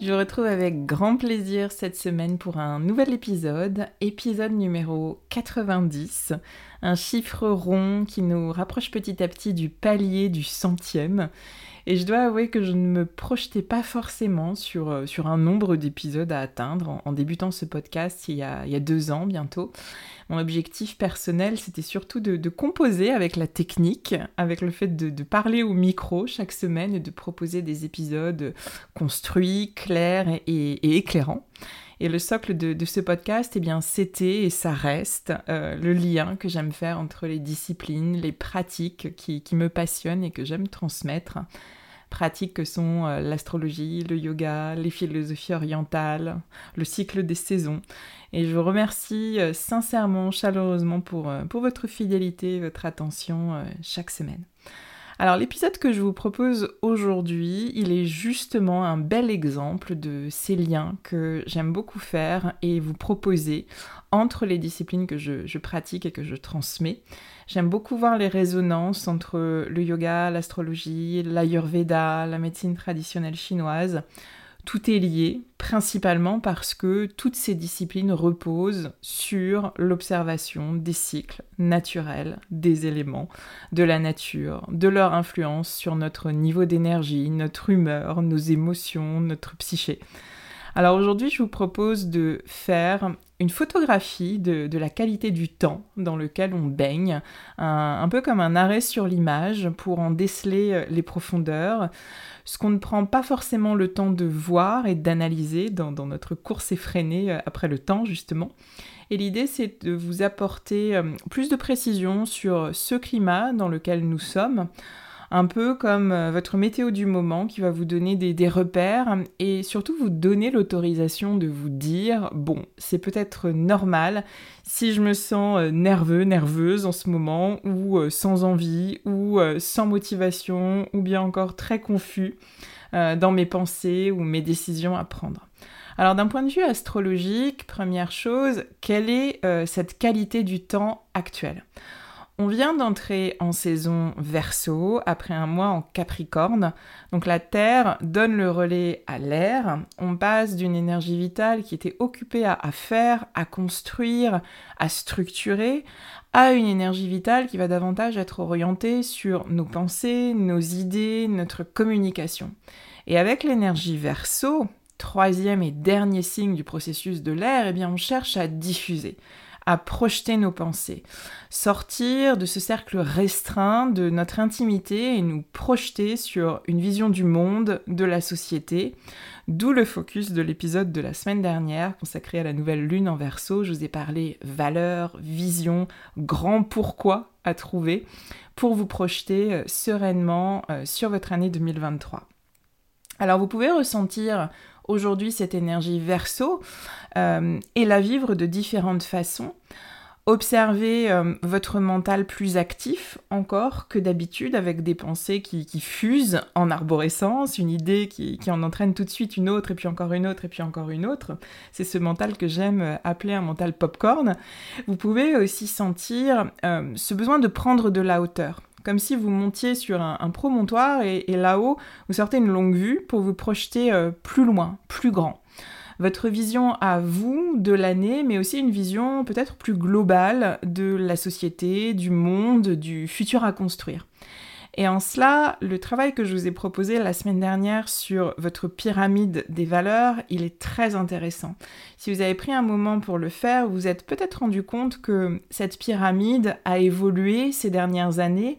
Je vous retrouve avec grand plaisir cette semaine pour un nouvel épisode, épisode numéro 90, un chiffre rond qui nous rapproche petit à petit du palier du centième. Et je dois avouer que je ne me projetais pas forcément sur, euh, sur un nombre d'épisodes à atteindre en, débutant ce podcast il y, a, il y a deux ans bientôt. Mon objectif personnel, c'était surtout de, composer avec la technique, avec le fait de, parler au micro chaque semaine et de proposer des épisodes construits, clairs et, éclairants. Et le socle de, ce podcast, eh bien, c'était et ça reste euh, le lien que j'aime faire entre les disciplines, les pratiques qui, me passionnent et que j'aime transmettre pratiques que sont euh, l'astrologie, le yoga, les philosophies orientales, le cycle des saisons. Et je vous remercie euh, sincèrement, chaleureusement pour, pour votre fidélité, votre attention chaque semaine. Alors l'épisode que je vous propose aujourd'hui, il est justement un bel exemple de ces liens que j'aime beaucoup faire et vous proposer entre les disciplines que je, pratique et que je transmets. J'aime beaucoup voir les résonances entre le yoga, l'astrologie, l'ayurveda, la médecine traditionnelle chinoise. Tout est lié, principalement parce que toutes ces disciplines reposent sur l'observation des cycles naturels des éléments, de la nature, de leur influence sur notre niveau d'énergie, notre humeur, nos émotions, notre psyché. Alors aujourd'hui, je vous propose de faire une photographie de, la qualité du temps dans lequel on baigne, un, peu comme un arrêt sur l'image pour en déceler euh, les profondeurs, ce qu'on ne prend pas forcément le temps de voir et d'analyser dans, dans notre course effrénée euh, après le temps justement. Et l'idée, c'est de vous apporter euh, plus de précision sur ce climat dans lequel nous sommes, un peu comme euh, votre météo du moment qui va vous donner des, repères et surtout vous donner l'autorisation de vous dire, bon, c'est peut-être normal si je me sens euh, nerveux, nerveuse en ce moment, ou euh, sans envie, ou sans motivation, ou bien encore très confus dans mes pensées ou mes décisions à prendre. Alors d'un point de vue astrologique, première chose, quelle est cette qualité du temps actuel? On vient d'entrer en saison verso après un mois en capricorne. Donc la Terre donne le relais à l'air. On passe d'une énergie vitale qui était occupée à, faire, à construire, à structurer, à une énergie vitale qui va davantage être orientée sur nos pensées, nos idées, notre communication. Et avec l'énergie verso, troisième et dernier signe du processus de l'air, eh bien on cherche à diffuser à projeter nos pensées, sortir de ce cercle restreint de notre intimité et nous projeter sur une vision du monde, de la société, d'où le focus de l'épisode de la semaine dernière consacré à la nouvelle lune en verso. Je vous ai parlé valeur, vision, grand pourquoi à trouver pour vous projeter euh, sereinement euh, sur votre année 2023. Alors vous pouvez ressentir aujourd'hui cette énergie verso euh, et la vivre de différentes façons. Observez euh, votre mental plus actif encore que d'habitude avec des pensées qui, fusent en arborescence, une idée qui, en entraîne tout de suite une autre et puis encore une autre et puis encore une autre. C'est ce mental que j'aime euh, appeler un mental popcorn. Vous pouvez aussi sentir euh, ce besoin de prendre de la hauteur comme si vous montiez sur un, promontoire et, là-haut, vous sortez une longue vue pour vous projeter plus loin, plus grand votre vision à vous de l'année, mais aussi une vision peut-être plus globale de la société, du monde, du futur à construire. Et en cela, le travail que je vous ai proposé la semaine dernière sur votre pyramide des valeurs, il est très intéressant. Si vous avez pris un moment pour le faire, vous êtes peut-être rendu compte que cette pyramide a évolué ces dernières années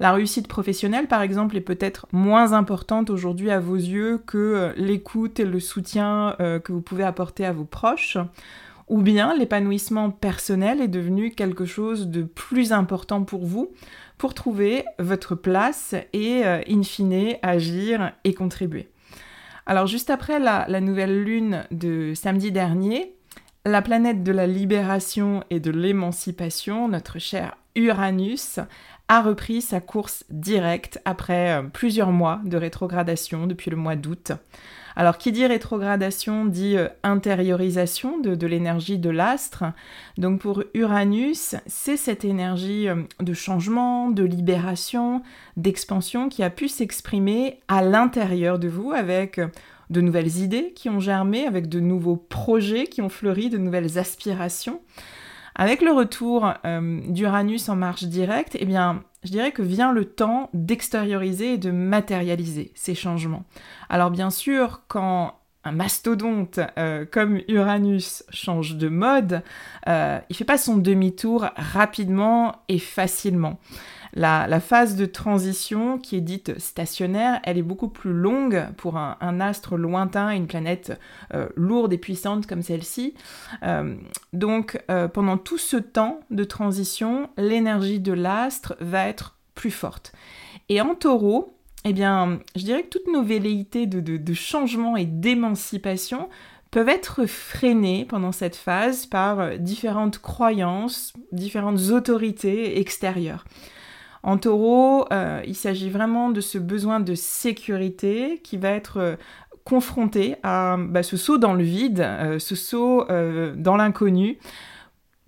la réussite professionnelle, par exemple, est peut-être moins importante aujourd'hui à vos yeux que euh, l'écoute et le soutien euh, que vous pouvez apporter à vos proches. Ou bien l'épanouissement personnel est devenu quelque chose de plus important pour vous pour trouver votre place et, euh, in fine, agir et contribuer. Alors juste après la, la nouvelle lune de samedi dernier, la planète de la libération et de l'émancipation, notre cher Uranus, a repris sa course directe après euh, plusieurs mois de rétrogradation depuis le mois d'août. Alors qui dit rétrogradation dit euh, intériorisation de, l'énergie de l'astre. Donc pour Uranus, c'est cette énergie euh, de changement, de libération, d'expansion qui a pu s'exprimer à l'intérieur de vous avec de nouvelles idées qui ont germé, avec de nouveaux projets qui ont fleuri, de nouvelles aspirations. Avec le retour euh, d'Uranus en marche directe, eh bien, je dirais que vient le temps d'extérioriser et de matérialiser ces changements. Alors bien sûr, quand un mastodonte euh, comme Uranus change de mode, euh, il fait pas son demi-tour rapidement et facilement. La, phase de transition qui est dite stationnaire, elle est beaucoup plus longue pour un, astre lointain, une planète euh, lourde et puissante comme celle-ci. Euh, donc euh, pendant tout ce temps de transition, l'énergie de l'astre va être plus forte. Et en taureau, eh bien, je dirais que toutes nos velléités de, de changement et d'émancipation peuvent être freinées pendant cette phase par différentes croyances, différentes autorités extérieures. En taureau, euh, il s'agit vraiment de ce besoin de sécurité qui va être euh, confronté à bah, ce saut dans le vide, euh, ce saut dans l'inconnu.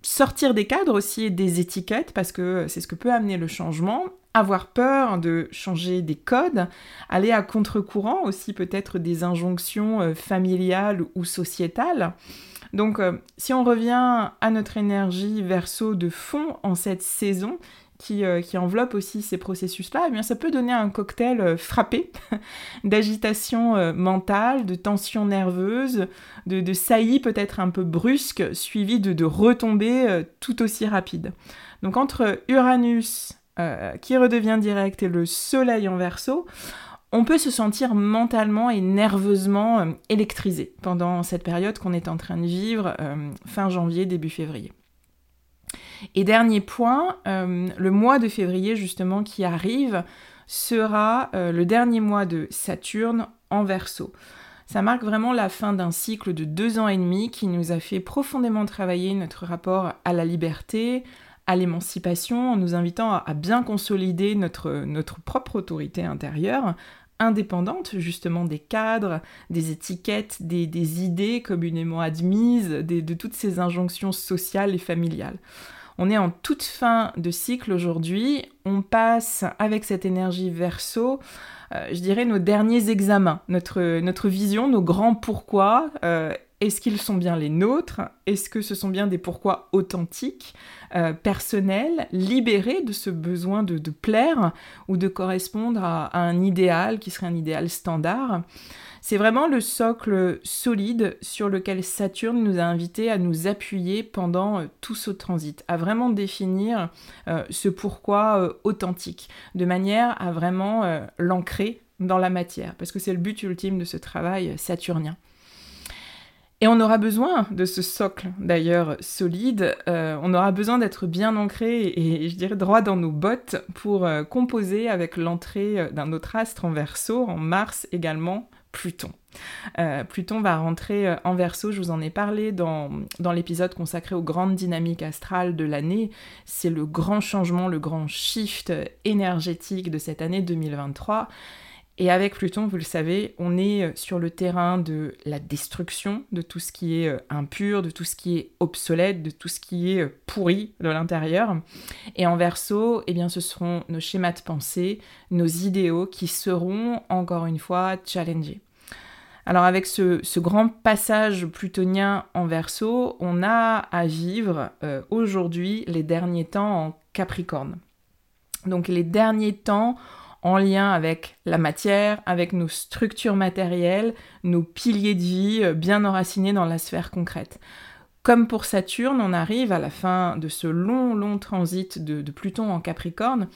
Sortir des cadres aussi et des étiquettes, parce que c'est ce que peut amener le changement. Avoir peur de changer des codes, aller à contre-courant aussi peut-être des injonctions familiales ou sociétales. Donc, si on revient à notre énergie verso de fond en cette saison, euh, qui, enveloppe aussi ces processus-là, eh bien ça peut donner un cocktail euh, frappé d'agitation euh, mentale, de tension nerveuse, de, saillie peut-être un peu brusque, suivi de, de retombées tout aussi rapides. Donc entre Uranus qui redevient direct et le Soleil en verso, on peut se sentir mentalement et nerveusement électrisé pendant cette période qu'on est en train de vivre fin janvier, début février. Et dernier point, euh, le mois de février justement qui arrive sera euh, le dernier mois de Saturne en verso. Ça marque vraiment la fin d'un cycle de deux ans et demi qui nous a fait profondément travailler notre rapport à la liberté, à l'émancipation, en nous invitant à, bien consolider notre, notre propre autorité intérieure, indépendante justement des cadres, des étiquettes, des, idées communément admises, de toutes ces injonctions sociales et familiales. On est en toute fin de cycle aujourd'hui. On passe avec cette énergie verso, euh, je dirais, nos derniers examens, notre, notre vision, nos grands pourquoi. Euh, est-ce qu'ils sont bien les nôtres? Est-ce que ce sont bien des pourquoi authentiques, euh, personnels, libérés de ce besoin de, plaire ou de correspondre à, un idéal qui serait un idéal standard? C'est vraiment le socle solide sur lequel Saturne nous a invités à nous appuyer pendant euh, tout ce transit, à vraiment définir euh, ce pourquoi authentique, de manière à vraiment l'ancrer dans la matière, parce que c'est le but ultime de ce travail saturnien. Et on aura besoin de ce socle d'ailleurs solide, on aura besoin d'être bien ancré et, je dirais droit dans nos bottes pour composer avec l'entrée d'un autre astre en verso, en Mars également, Pluton. Euh, Pluton va rentrer euh, en verso, je vous en ai parlé dans, dans l'épisode consacré aux grandes dynamiques astrales de l'année. C'est le grand changement, le grand shift énergétique de cette année 2023. Et avec Pluton, vous le savez, on est euh, sur le terrain de la destruction de tout ce qui est impur, de tout ce qui est obsolète, de tout ce qui est pourri de l'intérieur. Et en verso, eh bien, ce seront nos schémas de pensée, nos idéaux qui seront, encore une fois, challengés. Alors avec ce, grand passage plutonien en verso, on a à vivre euh, aujourd'hui les derniers temps en Capricorne. Donc les derniers temps en lien avec la matière, avec nos structures matérielles, nos piliers de vie euh, bien enracinés dans la sphère concrète. Comme pour Saturne, on arrive à la fin de ce long, long transit de, Pluton en Capricorne.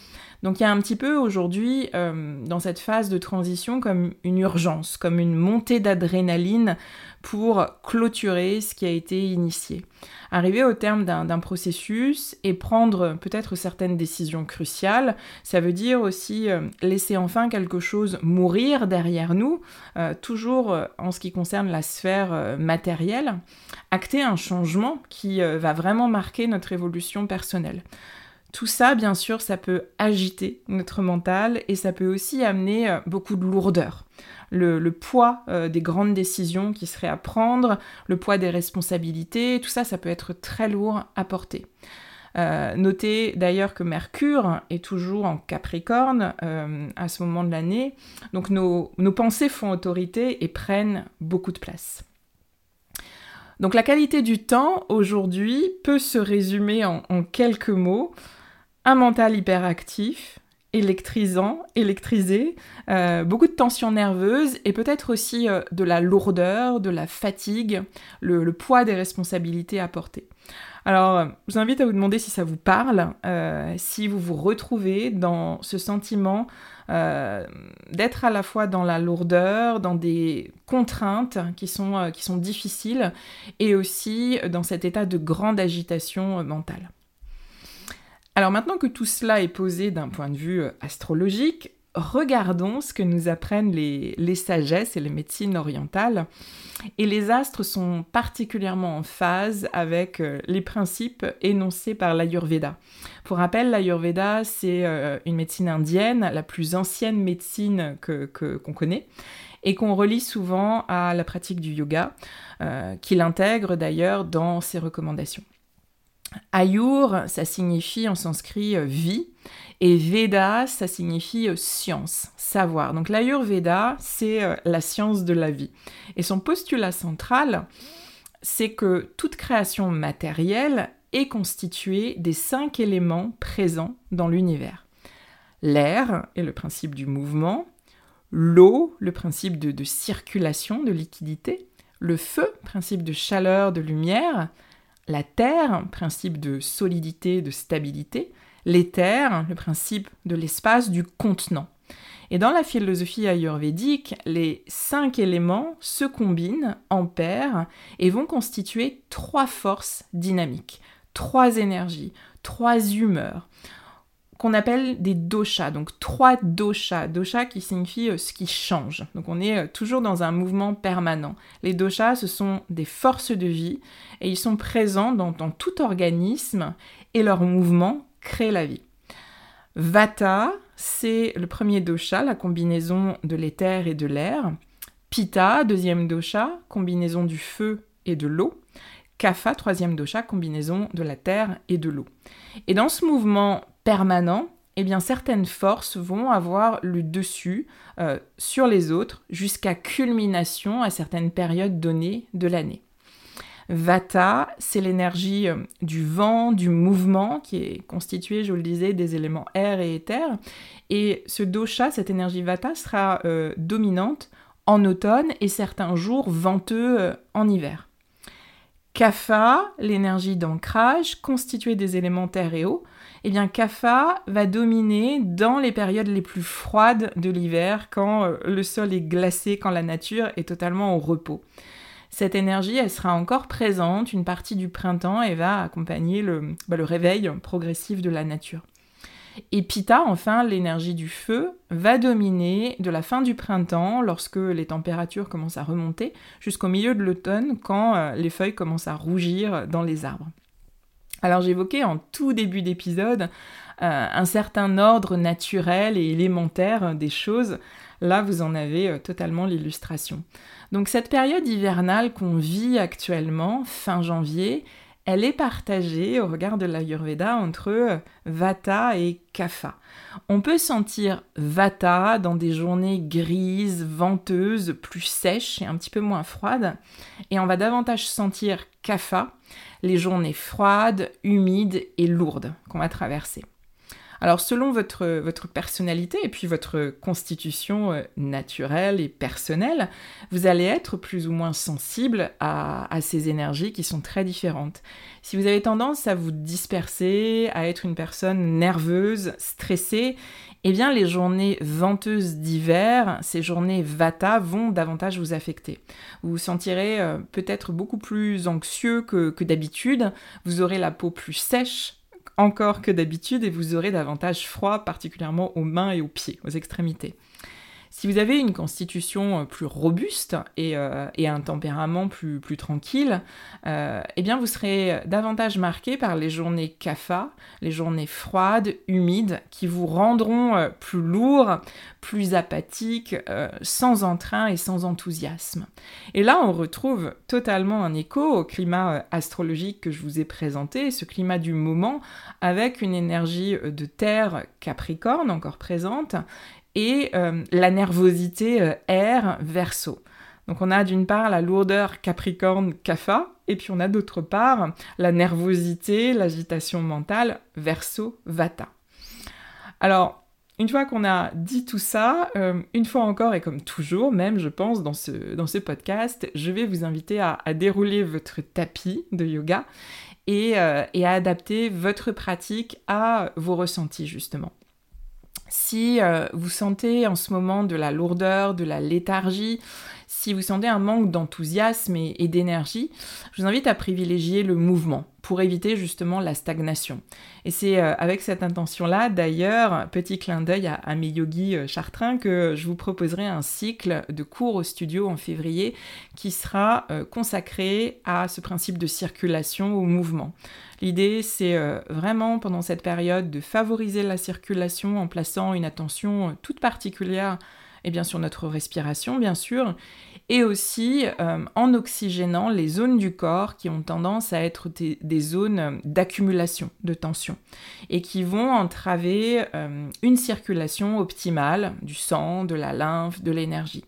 Donc il y a un petit peu aujourd'hui, euh, dans cette phase de transition, comme une urgence, comme une montée d'adrénaline pour clôturer ce qui a été initié. Arriver au terme d'un processus et prendre peut-être certaines décisions cruciales, ça veut dire aussi euh, laisser enfin quelque chose mourir derrière nous, euh, toujours euh, en ce qui concerne la sphère matérielle, acter un changement qui va vraiment marquer notre évolution personnelle. Tout ça, bien sûr, ça peut agiter notre mental et ça peut aussi amener beaucoup de lourdeur le, poids euh, des grandes décisions qui seraient à prendre, le poids des responsabilités, tout ça, ça peut être très lourd à porter. Euh, notez d'ailleurs que Mercure est toujours en Capricorne euh, à ce moment de l'année, donc nos, pensées font autorité et prennent beaucoup de place. Donc la qualité du temps aujourd'hui peut se résumer en quelques mots. Un mental hyperactif, électrisant, électrisé, euh, beaucoup de tensions nerveuses et peut-être aussi euh, de la lourdeur, de la fatigue, le, poids des responsabilités à porter. Alors, je vous invite à vous demander si ça vous parle, euh, si vous vous retrouvez dans ce sentiment d'être à la fois dans la lourdeur, dans des contraintes qui sont, qui sont difficiles, et aussi dans cet état de grande agitation mentale. Alors maintenant que tout cela est posé d'un point de vue euh, astrologique, regardons ce que nous apprennent les, sagesses et les médecines orientales. Et les astres sont particulièrement en phase avec euh, les principes énoncés par l'Ayurveda. Pour rappel, l'Ayurveda, c'est euh, une médecine indienne, la plus ancienne médecine qu'on que, qu'on connaît, et qu'on relie souvent à la pratique du yoga, qu'il intègre d'ailleurs dans ses recommandations. Ayur, ça signifie en sanskrit euh, vie, et Veda, ça signifie euh, science, savoir. Donc l'Ayurveda, c'est euh, la science de la vie. Et son postulat central, c'est que toute création matérielle est constituée des cinq éléments présents dans l'univers. L'air est le principe du mouvement, l'eau, le principe de circulation, de liquidité, le feu, principe de chaleur, de lumière, la terre, principe de solidité, de stabilité, l'éther, le principe de l'espace, du contenant. Et dans la philosophie ayurvédique, les cinq éléments se combinent en paires et vont constituer trois forces dynamiques, trois énergies, trois humeurs qu'on appelle des doshas, donc trois doshas, dosha qui signifie euh, ce qui change. Donc on est euh, toujours dans un mouvement permanent. Les doshas, ce sont des forces de vie et ils sont présents dans, tout organisme et leur mouvement crée la vie. Vata, c'est le premier dosha, la combinaison de l'éther et de l'air. Pitta, deuxième dosha, combinaison du feu et de l'eau. Kapha, troisième dosha, combinaison de la terre et de l'eau. Et dans ce mouvement permanent, eh bien certaines forces vont avoir le dessus euh, sur les autres jusqu'à culmination à certaines périodes données de l'année. Vata, c'est l'énergie euh, du vent, du mouvement, qui est constituée, je vous le disais, des éléments air et éther. Et ce dosha, cette énergie Vata, sera euh, dominante en automne et certains jours venteux en hiver. Kapha, l'énergie d'ancrage, constituée des éléments terre et eau, eh bien Kapha va dominer dans les périodes les plus froides de l'hiver, quand euh, le sol est glacé, quand la nature est totalement au repos. Cette énergie, elle sera encore présente une partie du printemps et va accompagner le, bah, le réveil progressif de la nature. Et Pita, enfin, l'énergie du feu, va dominer de la fin du printemps, lorsque les températures commencent à remonter, jusqu'au milieu de l'automne, quand euh, les feuilles commencent à rougir dans les arbres. Alors j'évoquais en tout début d'épisode euh, un certain ordre naturel et élémentaire des choses. Là, vous en avez euh, totalement l'illustration. Donc cette période hivernale qu'on vit actuellement, fin janvier, elle est partagée au regard de l'Ayurveda entre euh, Vata et Kapha. On peut sentir Vata dans des journées grises, venteuses, plus sèches et un petit peu moins froides, et on va davantage sentir Kapha, les journées froides, humides et lourdes qu'on va traverser. Alors selon votre, votre personnalité et puis votre constitution euh, naturelle et personnelle, vous allez être plus ou moins sensible à, ces énergies qui sont très différentes. Si vous avez tendance à vous disperser, à être une personne nerveuse, stressée, eh bien les journées venteuses d'hiver, ces journées vata vont davantage vous affecter. Vous vous sentirez euh, peut-être beaucoup plus anxieux que d'habitude, vous aurez la peau plus sèche, encore que d'habitude et vous aurez davantage froid, particulièrement aux mains et aux pieds, aux extrémités. Si vous avez une constitution euh, plus robuste euh, et, un tempérament plus, tranquille, euh, eh bien vous serez davantage marqué par les journées CAFA, les journées froides, humides, qui vous rendront plus lourd, plus apathique, sans entrain et sans enthousiasme. Et là, on retrouve totalement un écho au climat astrologique que je vous ai présenté, ce climat du moment, avec une énergie de terre capricorne encore présente, et euh, la nervosité euh, air verso. Donc on a d'une part la lourdeur capricorne kapha et puis on a d'autre part la nervosité, l'agitation mentale verso vata. Alors une fois qu'on a dit tout ça, euh, une fois encore et comme toujours, même je pense dans ce, podcast, je vais vous inviter à, dérouler votre tapis de yoga et, et à adapter votre pratique à vos ressentis justement. Si euh, vous sentez en ce moment de la lourdeur, de la léthargie, si vous sentez un manque d'enthousiasme et, d'énergie, je vous invite à privilégier le mouvement pour éviter justement la stagnation. Et c'est euh, avec cette intention-là, d'ailleurs, petit clin d'œil à, mes yogis euh, chartrains, que je vous proposerai un cycle de cours au studio en février qui sera consacré à ce principe de circulation au mouvement. L'idée, c'est euh, vraiment pendant cette période de favoriser la circulation en plaçant une attention euh, toute particulière et bien sur notre respiration, bien sûr, et aussi euh, en oxygénant les zones du corps qui ont tendance à être des, zones d'accumulation de tension et qui vont entraver une circulation optimale du sang, de la lymphe, de l'énergie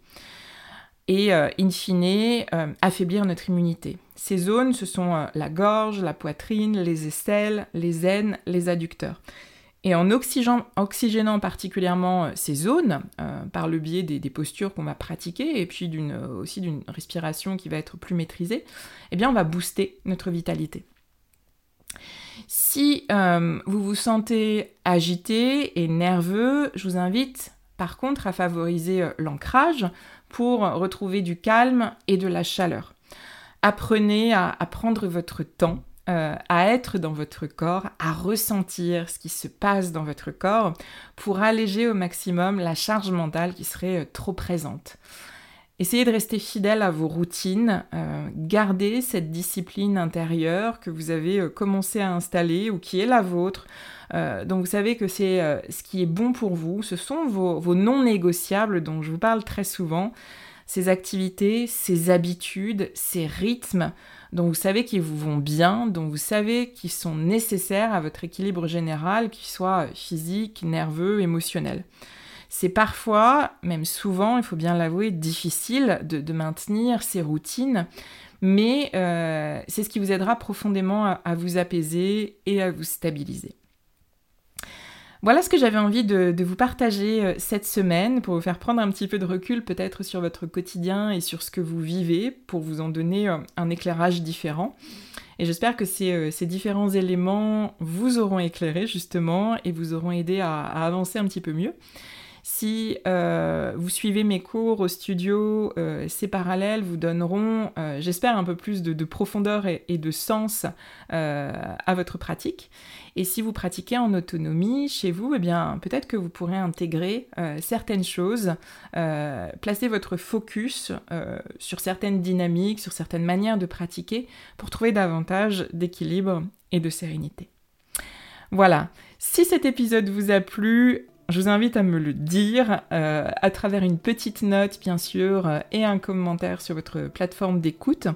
et in fine affaiblir notre immunité. Ces zones, ce sont euh, la gorge, la poitrine, les aisselles, les aines, les adducteurs. Et en oxygénant, particulièrement euh, ces zones, euh, par le biais des, postures qu'on va pratiquer, et puis aussi d'une respiration qui va être plus maîtrisée, eh bien on va booster notre vitalité. Si vous vous sentez agité et nerveux, je vous invite par contre à favoriser l'ancrage pour retrouver du calme et de la chaleur apprenez à, prendre votre temps, euh, à être dans votre corps, à ressentir ce qui se passe dans votre corps pour alléger au maximum la charge mentale qui serait euh, trop présente. Essayez de rester fidèle à vos routines, euh, gardez cette discipline intérieure que vous avez commencé à installer ou qui est la vôtre. donc vous savez que c'est ce qui est bon pour vous, ce sont vos non négociables dont je vous parle très souvent ces activités, ces habitudes, ces rythmes dont vous savez qu'ils vous vont bien, dont vous savez qu'ils sont nécessaires à votre équilibre général, qu'il soit physique, nerveux, émotionnel. C'est parfois, même souvent, il faut bien l'avouer, difficile de, maintenir ces routines, mais euh, c'est ce qui vous aidera profondément à vous apaiser et à vous stabiliser. Voilà ce que j'avais envie de, vous partager euh, cette semaine pour vous faire prendre un petit peu de recul peut-être sur votre quotidien et sur ce que vous vivez pour vous en donner euh, un éclairage différent. Et j'espère que ces, euh, différents éléments vous auront éclairé justement et vous auront aidé à, avancer un petit peu mieux. Si vous suivez mes cours au studio, ces parallèles vous donneront, j'espère, un peu plus de, profondeur et, de sens à votre pratique. Et si vous pratiquez en autonomie chez vous, eh bien, peut-être que vous pourrez intégrer certaines choses, placer votre focus sur certaines dynamiques, sur certaines manières de pratiquer pour trouver davantage d'équilibre et de sérénité. Voilà, si cet épisode vous a plu, je vous invite à me le dire euh, à travers une petite note, bien sûr, euh, et un commentaire sur votre plateforme d'écoute,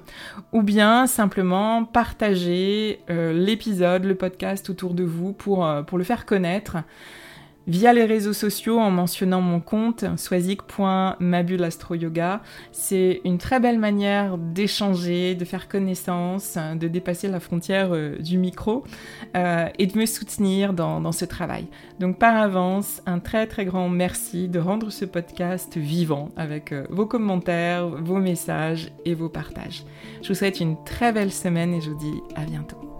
ou bien simplement partager euh, l'épisode, le podcast autour de vous pour, pour le faire connaître via les réseaux sociaux en mentionnant mon compte swazik.mabulastroyoga. C'est une très belle manière d'échanger, de faire connaissance, de dépasser la frontière euh, du micro euh, et de me soutenir dans, ce travail. Donc par avance, un très très grand merci de rendre ce podcast vivant avec euh, vos commentaires, vos messages et vos partages. Je vous souhaite une très belle semaine et je vous dis à bientôt.